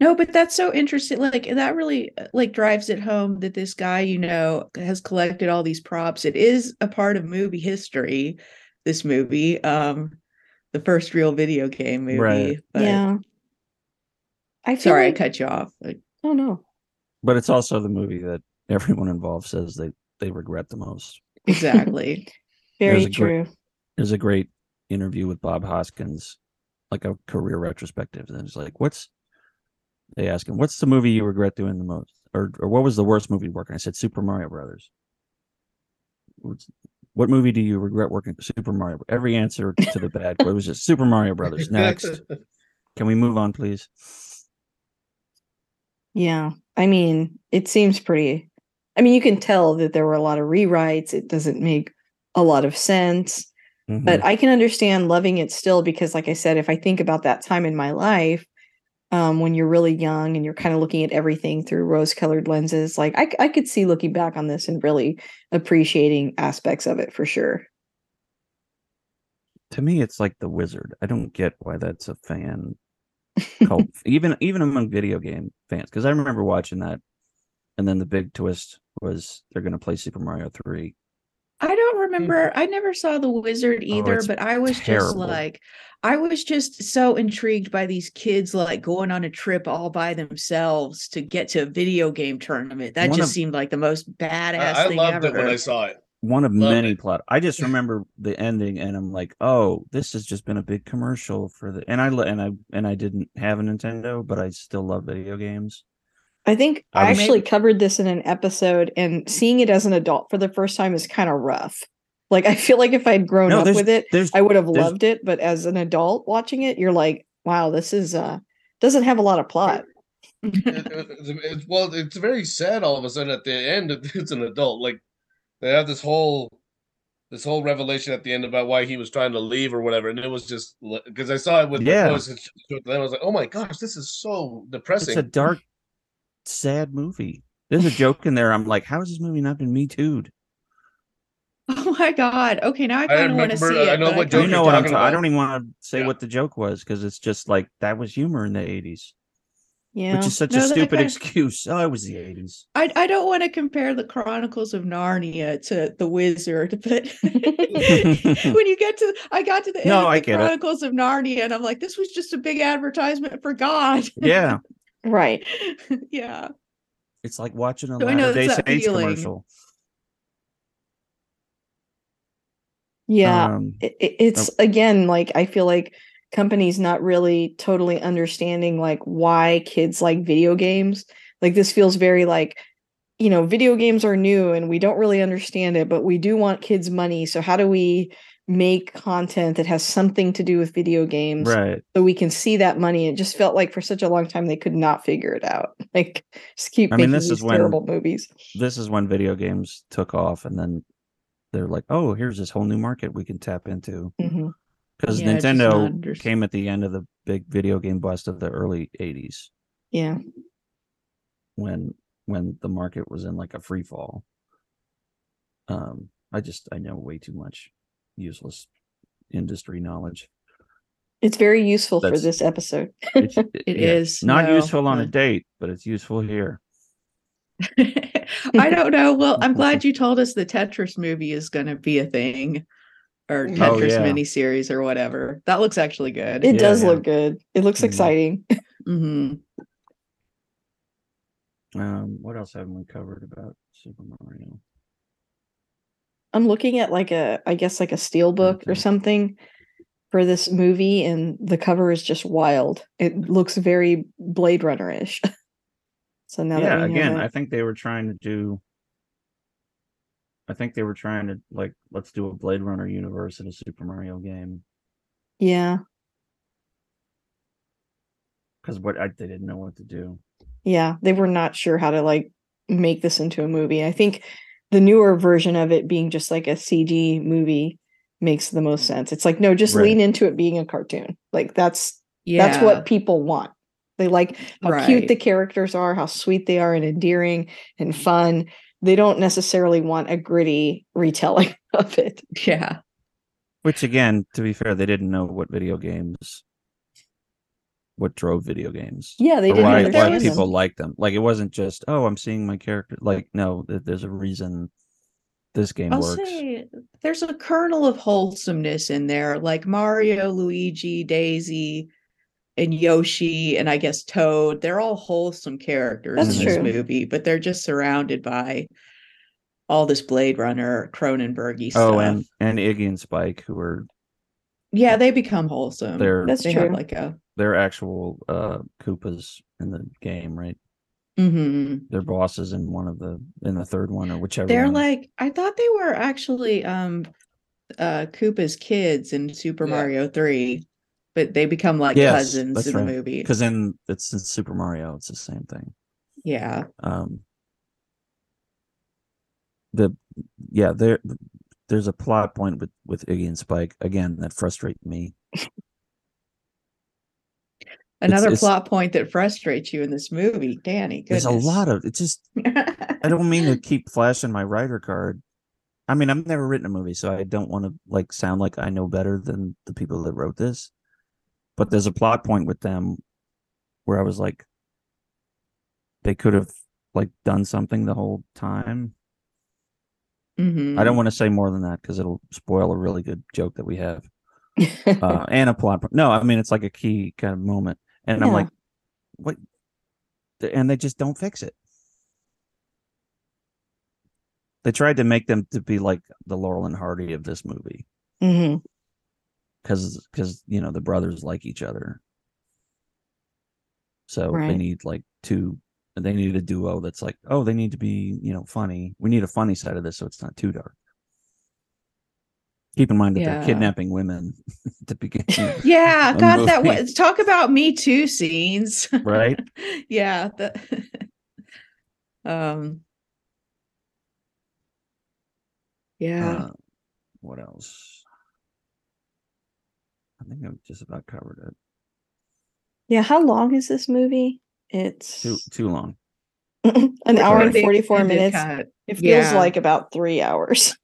no but that's so interesting like that really uh, like drives it home that this guy you know has collected all these props it is a part of movie history this movie um the first real video game movie
Right.
but
yeah. I feel
sorry
like,
i cut you off Like,
oh no.
But it's also the movie that everyone involved says they they regret the most.
exactly
Very
a great-
true.
There's a great interview with Bob Hoskins, like a career retrospective, and it's like, what's they ask him, what's the movie you regret doing the most, or or what was the worst movie working? I said Super Mario Brothers. What's- What movie do you regret working? Super Mario. Every answer to the bad it was just Super Mario Brothers. Next, can we move on, please?
Yeah. I mean, it seems pretty I mean, you can tell that there were a lot of rewrites. It doesn't make a lot of sense.
Mhm.
But I can understand loving it still because like I said, if I think about that time in my life, um, when you're really young and you're kind of looking at everything through rose-colored lenses, like I could see looking back on this and really appreciating aspects of it for sure.
to me it's like the wizard i don't get why that's a fan cult even even among video game fans because i remember watching that and then the big twist was they're going to play super mario 3
I don't remember. I never saw the wizard either,
Hmm. Oh,
but I was just like, I was just so intrigued by these kids like going on a trip all by themselves to get to a video game tournament. That
One
just
of-
seemed like the most badass
I, I
thing
loved
ever.
it when I saw it.
one of
Love
many
it.
plot i just remember the ending and i'm like oh this has just been a big commercial for the and i and i and i didn't have a nintendo but i still love video games
I think
I
I
was-
actually covered this in an episode, and seeing it as an adult for the first time is kind of rough. Like I feel like if I'd grown
no
up with it, I would have loved it. But as an adult watching it, you're like, wow, this is uh doesn't have a lot of plot.
It- it- it's, it's- well, it's very sad all of a sudden at the end. It's an adult. Like they have this whole this whole revelation at the end about why he was trying to leave or whatever, and it was just because I saw it with
Yeah.
the voice, and then I was like, oh my gosh, this is so depressing.
it's a dark sad movie there's a joke in there i'm like how has this movie not been me too'd
oh my god. Okay, now I
I
kind of want to
remember-
see
I
it.
know what
kinda
you know
you're
what I'm.
talking
ta- I don't even want to say
Yeah.
what the joke was because it's just like that was humor in the '80s,
Yeah.
which is such
No,
a stupid
kinda-
excuse. Oh, it was the '80s.
I, I don't want to compare the Chronicles of Narnia to the Wizard, but when you get to, I got to the end
No,
of
I
the
get it.
Chronicles of Narnia, and I'm like, this was just a big advertisement for God.
yeah,
right.
yeah.
it's like watching a
So I know
Latter Day
it's
Saints
appealing.
commercial.
Yeah.
Um,
it, it- it's again like I feel like companies not really totally understanding like why kids like video games. Like this feels very like you know, video games are new and we don't really understand it, but we do want kids money. So how do we make content that has something to do with video games
right.
so we can see that money. It just felt like for such a long time they could not figure it out. Like just keep
I
making
mean, this
these
is when-
terrible movies.
This is when video games took off, and then they're like, "Oh, here's this whole new market we can tap into." Because
Yeah, just not
Nintendo came at the end of the big video game bust of the early '80s,
Yeah.
when when the market was in like a free fall. Um, I just I know way too much useless industry knowledge.
It's very useful for
That's-
this episode.
It's,
It
yeah,
is,
not
no,
useful on a date, but it's useful here.
I don't know. Well, I'm glad you told us the Tetris movie is going to be a thing or
Oh,
Tetris
yeah.
miniseries or whatever. That looks actually good.
It
Yeah,
does
yeah.
look good. It looks
Mhm.
exciting.
hmm
Um, what else haven't we covered about Super Mario?
I'm looking at like a, I guess like a steel book or something for this movie, and the cover is just wild. It looks very Blade Runner ish. so now that
yeah, again,
it-
I think they were trying to do. I think they were trying to like let's do a Blade Runner universe in a Super Mario game
yeah,
because what I they didn't know what to do.
yeah, they were not sure how to like make this into a movie. I think the newer version of it being just like a CG movie makes the most mm. sense. It's like no, just
Right.
lean into it being a cartoon. Like that's
Yeah.
that's what people want. They like how cute the characters are, how sweet they are and endearing and fun. They don't necessarily want a gritty retelling of it.
Yeah.
Which again, to be fair, they didn't know what video games, what drove video games.
Yeah, they didn't
why, why
them.
people like them. Like it wasn't just oh, I'm seeing my character. Like no, there's a reason this game
I'll
works.
say there's a kernel of wholesomeness in there, like Mario, Luigi, Daisy, and Yoshi, and I guess Toad. They're all wholesome characters
That's
in this
true.
movie, but they're just surrounded by all this Blade Runner Cronenbergy stuff.
Oh, and and Iggy and Spike, who are
yeah, they become wholesome.
They're-
That's
they
true.
have like a
they're actual uh Koopas in the game, right?
mhm.
They're bosses in one of the in the third one or whichever.
They're
one.
like I thought they were actually um uh Koopa's kids in Super
Yeah.
Mario 3, but they become like
Yes,
cousins in
right.
the movie.
because in it's in Super Mario, it's the same thing.
Yeah.
Um, the yeah, there there's a plot point with with Iggy and Spike again that frustrate me.
Another
it's-
plot point that frustrates you in this movie, Danny.
There's a lot of it. Just I don't mean to keep flashing my writer card. I mean, I've never written a movie, so I don't want to like sound like I know better than the people that wrote this. But there's a plot point with them where I was like, they could have like done something the whole time.
Mhm.
I don't want to say more than that because it'll spoil a really good joke that we have uh, and a plot. point. No, I mean it's like a key kind of moment, and I'm like, what? And they just don't fix it. They tried to make them to be like the Laurel and Hardy of this movie
mm-hmm.
because because you know the brothers like each other, so they need like two. They need a duo that's like, oh, they need to be you know funny. We need a funny side of this, so it's not too dark. Keep in mind that
Yeah.
they're kidnapping women at the beginning.
Yeah,
a
God, that
movie.
was talk about Me Too scenes.
Right?
yeah. The, um Yeah.
Uh, what else? I think I've just about covered it.
Yeah, how long is this movie? It's
Too too long.
an hour and 44 minutes. It feels
Yeah.
like about three hours.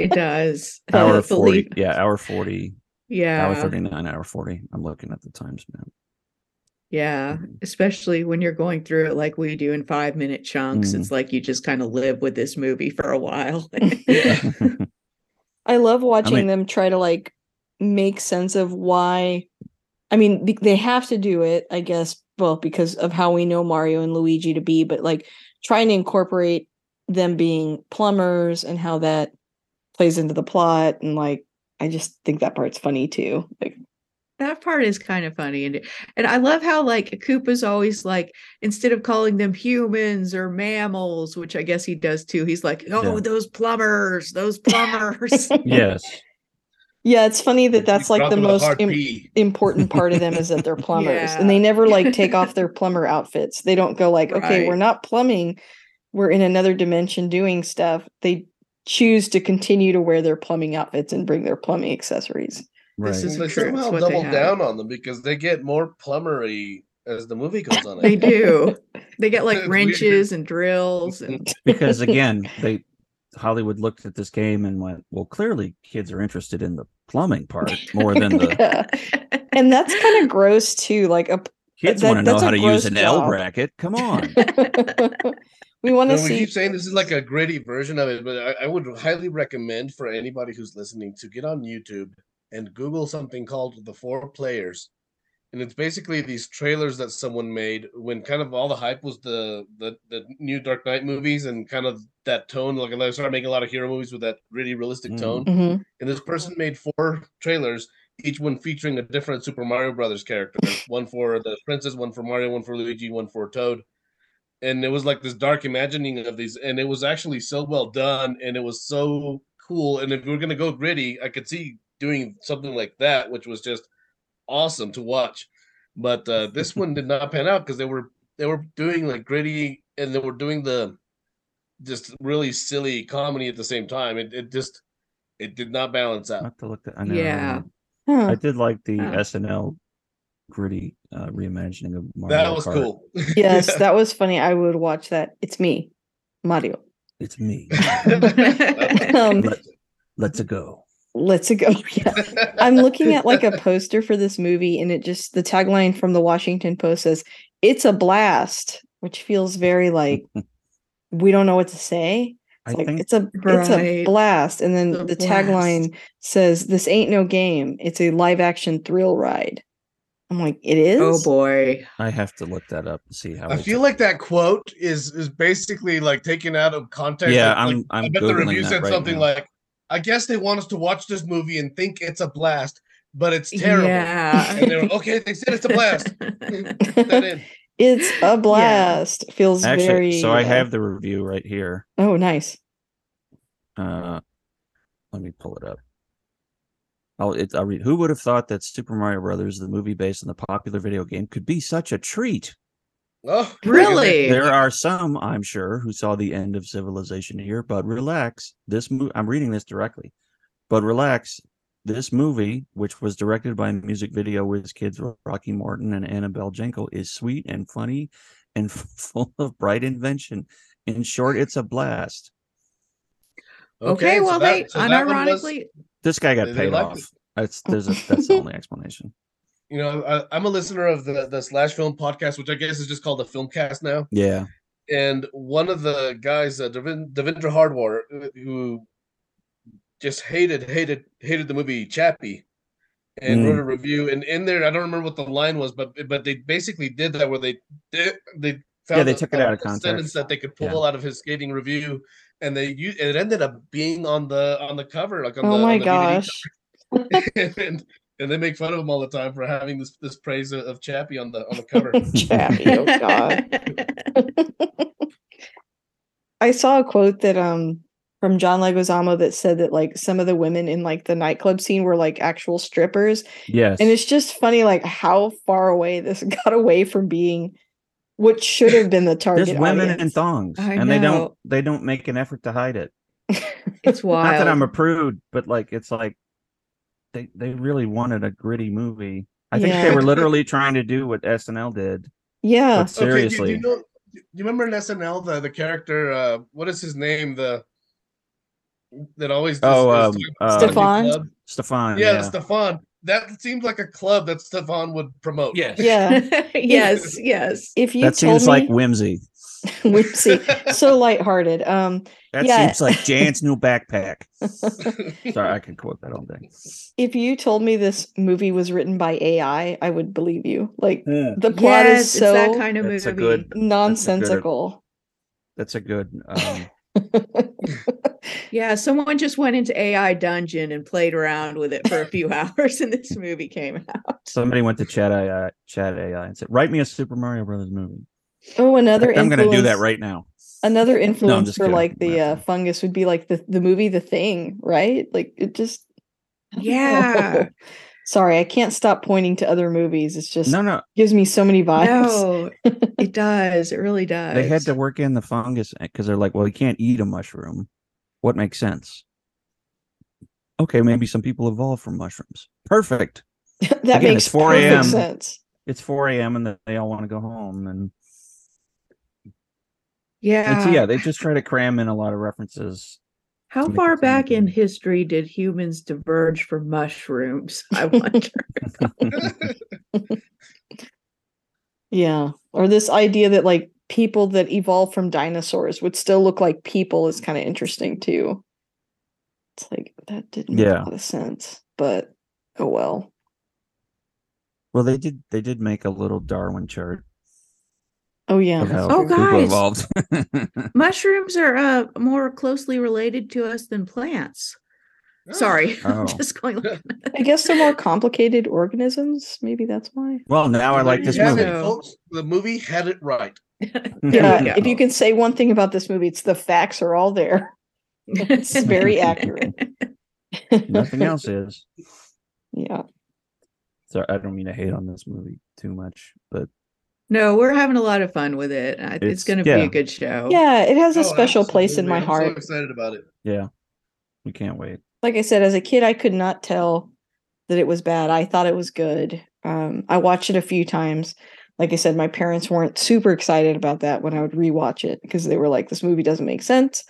It does.
Hour
Uh,
forty.
believe-
Yeah, hour forty.
Yeah.
Hour thirty nine. Hour forty. I'm looking at the times now.
Yeah,
Mhm.
especially when you're going through it like we do in five minute chunks.
Mhm.
It's like you just kind of live with this movie for a while.
I love watching
mean-
them try to like make sense of why. I mean, they have to do it, I guess, well, because of how we know Mario and Luigi to be, but like trying to incorporate them being plumbers and how that plays into the plot. And like, I just think that part's funny too. Like,
that part is kind of funny and and I love how like Koopa's always like instead of calling them humans or mammals, which I guess he does too, he's like, "Oh,
Yeah.
those plumbers, those plumbers."
yes.
Yeah, it's funny that that's like the most im- important part of them is that they're plumbers
Yeah.
and they never like take off their plumber outfits. They don't go like, okay, we're not plumbing, we're in another dimension doing stuff. They choose to continue to wear their plumbing outfits and bring their plumbing accessories.
Right.
This is
They
true.
somehow
what
double down on them because they get more plumbery as the movie goes on.
They do. They get like wrenches and drills and
because again, they Hollywood looked at this game and went, "Well, clearly kids are interested in the plumbing part more than the
Yeah. And that's kind of gross too. Like a
kids
that-
want to know
that's a
how to use
gross
an L bracket." Come on.
We want to
No, we keep saying this is like a gritty version of it, but I, I would highly recommend for anybody who's listening to get on YouTube and Google something called the Four Players, and it's basically these trailers that someone made when kind of all the hype was the the, the new Dark Knight movies and kind of that tone. Like they started making a lot of hero movies with that really realistic
Mm.
tone.
Mhm.
And this person made four trailers, each one featuring a different Super Mario Brothers character. one for the princess, one for Mario, one for Luigi, one for Toad. And it was like this dark imagining of these, and it was actually so well done, and it was so cool. And if we are gonna go gritty, I could see doing something like that, which was just awesome to watch. But uh, this one did not pan out because they were they were doing like gritty, and they were doing the just really silly comedy at the same time. It it just it did not balance
I
out.
have to look that. I know.
Yeah.
Huh.
I did like the
Huh.
SNL gritty uh, reimagining of Mario
That was
Kart.
cool.
Yes, that was funny. I would watch that. It's me, Mario.
It's me.
Um,
Let, let's go.
let's go. Yeah. I'm looking at like a poster for this movie, and it just the tagline from the Washington Post says, "It's a blast," which feels very like we don't know what to say.
I
It's like
think
it's a it's a blast, and then
It's a
the tagline says, "This ain't no game. It's a live action thrill ride." I'm like, it is.
oh boy.
I have to look that up and see how.
I feel like that quote is is basically like taken out of context.
Yeah,
Like-
I'm-
like,
I'm
I bet the review said
right
something
now.
like, "I guess they want us to watch this movie and think it's a blast, but it's terrible."
Yeah.
And they were okay. They said it's a blast. Put that in.
It's a blast. Feels
actually.
very.
so I have the review right here.
Oh, nice.
Uh, let me pull it up. I'll, it, I'll read. Who would have thought that Super Mario Brothers, the movie based on the popular video game, could be such a treat?
Oh,
Really?
There are some, I'm sure, who saw the end of civilization here, but relax. This movie, I'm reading this directly, but relax. This movie, which was directed by music video whiz kids Rocky Morton and Annabel Jankel, is sweet and funny and full of bright invention. In short, it's a blast.
Okay,
so
well
that-
they
so that was-
unironically
This guy got
They- they
paid
liked
off.
it.
That's there's a, that's the only explanation.
you know, I, I'm a listener of the the Slash Film podcast, which I guess is just called the Filmcast now.
Yeah,
and one of the guys, uh, Devin, Devindra Hardawar, uh, who just hated, hated, hated the movie Chappie, and
Mm.
wrote a review. And in there, I don't remember what the line was, but but they basically did that where they they, they found
they
a-
took it out of
a sentence
context.
that they could pull out of his skating review, and they u- it ended up being on the on the cover, like on
Oh
the
my
on the
gosh.
and, and they make fun of him all the time for having this this praise of, of Chappie on the on the cover.
Chappie, oh god. I saw a quote that um from John Leguizamo that said that like some of the women in like the nightclub scene were like actual strippers.
yes.
And it's just funny like how far away this got away from being what should have been the target.
There's women in thongs,
I
and they don't they don't make an effort to hide it.
it's wild.
Not that I'm a prude, but like it's like they they really wanted a gritty movie. I think they were literally trying to do what SNL did.
Yeah.
But
Okay, do, do
seriously,
you know? Do you remember in SNL the the character? Uh, what is his name? The that always does,
Oh,
is
um, uh,
Stefon?
Stefon.
Yeah,
Yeah,
Stefon. That seems like a club that Stefon would promote.
Yes.
Yeah.
yes, yes.
If you
that
told
seems like whimsy.
whimsy, so lighthearted. Um
That
Yeah.
seems like Jan's new backpack. Sorry, I can quote that all day.
if you told me this movie was written by AI, I would believe you. Like
Yeah.
the plot
yes,
is so
that kind of
That's a good-
nonsensical.
That's a good. Um,
Yeah, someone just went into AI Dungeon and played around with it for a few hours, and this movie came out.
somebody went to Chat AI, Chat AI, and said, "Write me a Super Mario Brothers movie."
oh, another
I'm going to do that right now.
Another influence
just
for
kidding.
like the uh, fungus would be like the the movie The Thing, right? Like it just
Yeah.
Sorry, I can't stop pointing to other movies. It's just
No, no,
gives me so many vibes.
No, it does. It really does.
they had to work in the fungus because they're like, well, you can't eat a mushroom. What makes sense? Okay, maybe some people evolved from mushrooms. Perfect.
that
Again,
makes
4
perfect
a.m..
sense.
It's 4 a.m. and they all want to go home. And
Yeah.
it's, yeah, they just try to cram in a lot of references.
How far back in history did humans diverge from mushrooms? I wonder.
Yeah. Or this idea that like people that evolved from dinosaurs would still look like people is kind of interesting too. It's like that didn't make a lot of sense, but oh well.
Well, they did. They did make a little Darwin chart
Oh yeah.
Oh, guys.
evolved.
Mushrooms are uh, more closely related to us than plants. Sorry,
Oh.
I'm just going. Like,
I guess they're more complicated organisms. Maybe that's why.
well, now I like this movie.
it, folks. The movie had it right.
There
Yeah. If you can say one thing about this movie, it's the facts are all there. It's very accurate.
Nothing else is.
Yeah.
Sorry, I don't mean to hate on this movie too much, but
No, we're having a lot of fun with it. It's,
It's-
going to be a good show.
Yeah, it has a
Oh,
special place in
absolutely.
my
I'm
heart.
so excited about it.
yeah, we can't wait.
Like I said, as a kid, I could not tell that it was bad. I thought it was good. Um, I watched it a few times. Like I said, my parents weren't super excited about that when I would rewatch it because they were like, "This movie doesn't make sense."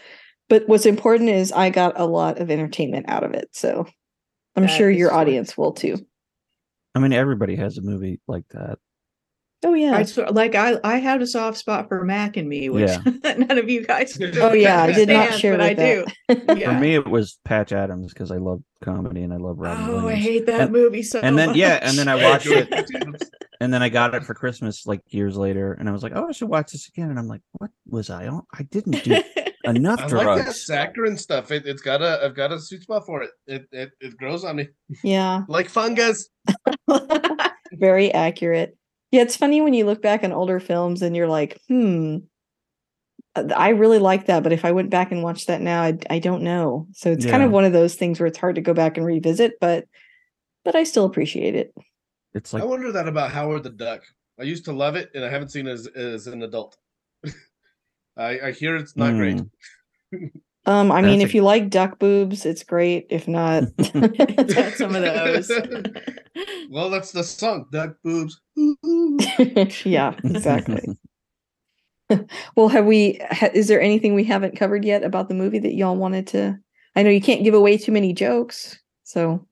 But what's important is I got a lot of entertainment out of it. So I'm
That
sure your
true.
audience will too.
I mean, everybody has a movie like that.
Oh yeah.
I sort- like I I had a soft spot for Mac and me, which none of you guys.
Oh, yeah, I did not share
but I
with
do. Yeah.
For me, it was Patch Adams because I love comedy and I love Robin
Oh, I hate that
And-
movie so much.
and then- yeah, and then I watched it. and then I got it for Christmas like years later, and I was like, "Oh, I should watch this again." And I'm like, "What was I on? I didn't do enough
I like that saccharine stuff. It, it's got a I've got a sweet spot for it. It it, it grows on me
yeah.
like fungus.
Very accurate. Yeah, it's funny when you look back on older films and you're like, hmm, uh, I really like that, but if I went back and watched that now, I, I don't know. So it's kind of one of those things where it's hard to go back and revisit, but but I still appreciate it.
It's like
I wonder that about Howard the Duck. I used to love it, and I haven't seen it as, as an adult. I, I hear it's not great.
Um, I mean,
That's
if you like duck boobs, it's great. If not,
It's got some of those.
Well, that's the song, Duck Boobs. Ooh, ooh.
yeah, exactly. well, have we? Ha, is there anything we haven't covered yet about the movie that y'all wanted to? I know you can't give away too many jokes, so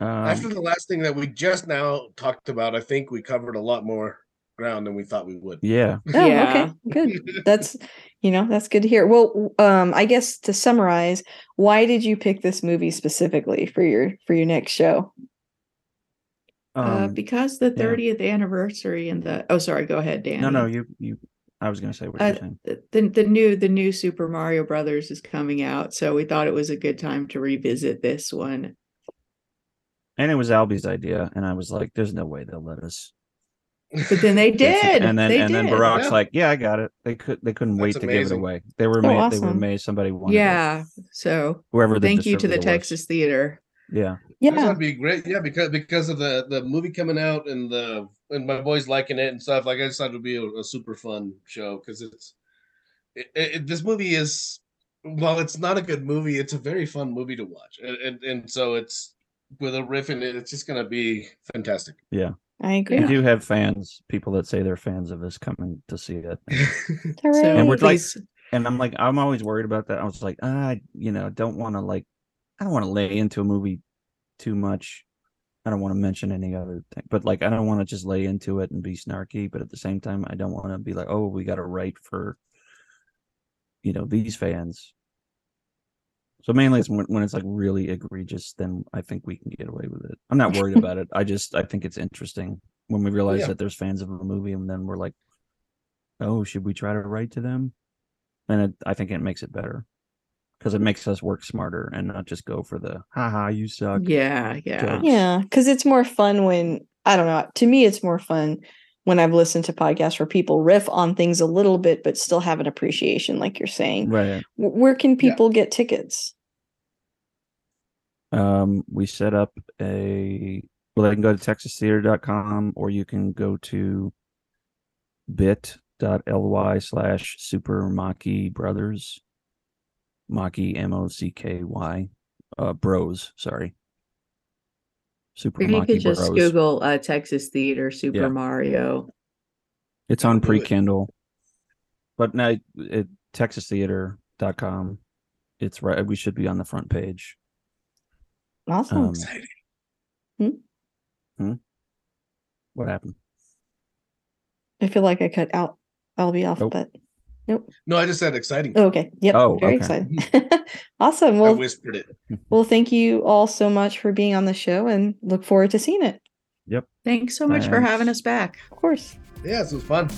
um,
After the last thing that we just now talked about, I think we covered a lot more ground than we thought we would.
yeah,
Oh,
Yeah.
okay, good. That's you know that's good to hear. Well, um, I guess to summarize, why did you pick this movie specifically for your for your next show?
uh,
um,
because the
yeah.
30th anniversary and the oh sorry go ahead Dan
no, no, you, you. I was gonna say what
Uh,
you're saying.
the, the new the new Super Mario Brothers is coming out so we thought it was a good time to revisit this one
And it was Albie's idea, and I was like, "There's no way they'll let us."
But then they did
And then
they
and then. Barack's
Yeah.
like, "Yeah, I got it." They could they couldn't wait
That's
to give it away. They were
Oh,
amazed. They were amazed somebody wanted. it.
yeah so
whoever.
Thank you to the
distributor was.
Texas Theater
Yeah,
Yeah,
That'd be great. Yeah, because because of the the movie coming out and the and my boys liking it and stuff. Like I just thought it would be a, a super fun show because it's it, it, this movie is while it's not a good movie, it's a very fun movie to watch, and and, and so it's with a riff in it, it's just gonna be fantastic.
I agree.
we do have fans, people that say they're fans of us coming to see it.
Hooray.
so
And we're like- and I'm like, I'm always worried about that. I was like, ah, I, you know, don't want to like, I don't want to lay into a movie too much. I don't want to mention any other thing, but like, I don't want to just lay into it and be snarky. But at the same time, I don't want to be like, oh, we got to write for, you know, these fans. So mainly it's when, when it's like really egregious, then I think we can get away with it. I'm not worried about it. I just I think it's interesting when we realize
Yeah.
that there's fans of a movie, and then we're like, oh, should we try to write to them? And it, I think it makes it better because it makes us work smarter and not just go for the haha you suck.
yeah yeah
Jokes.
Yeah, because it's more fun when I don't know. To me, it's more fun when I've listened to podcasts where people riff on things a little bit, but still have an appreciation, like you're saying.
Right.
W- Where can
Yeah.
people get tickets?
Um, we set up a well, they can go to texastheater.com or you can go to bit.ly slash super Mocky brothers. Mocky M O C K Y. Uh bros, sorry. Super
Or you could just
Bros.
Google uh, Texas Theater Super
Yeah.
Mario.
It's on
Do
Prekindle, But now at texastheater.com. It's right we should be on the front page.
Awesome.
Um,
Exciting.
what happened?
I feel like I cut out. I'll be off,
Nope.
but
No, I just said exciting.
oh, okay. Yep.
Oh,
very
okay.
excited. awesome.
I
Well,
whispered it.
well, thank you all so much for being on the show, and look forward to seeing it. Yep.
Thanks so much for having us back.
Of course.
Yeah, this was fun.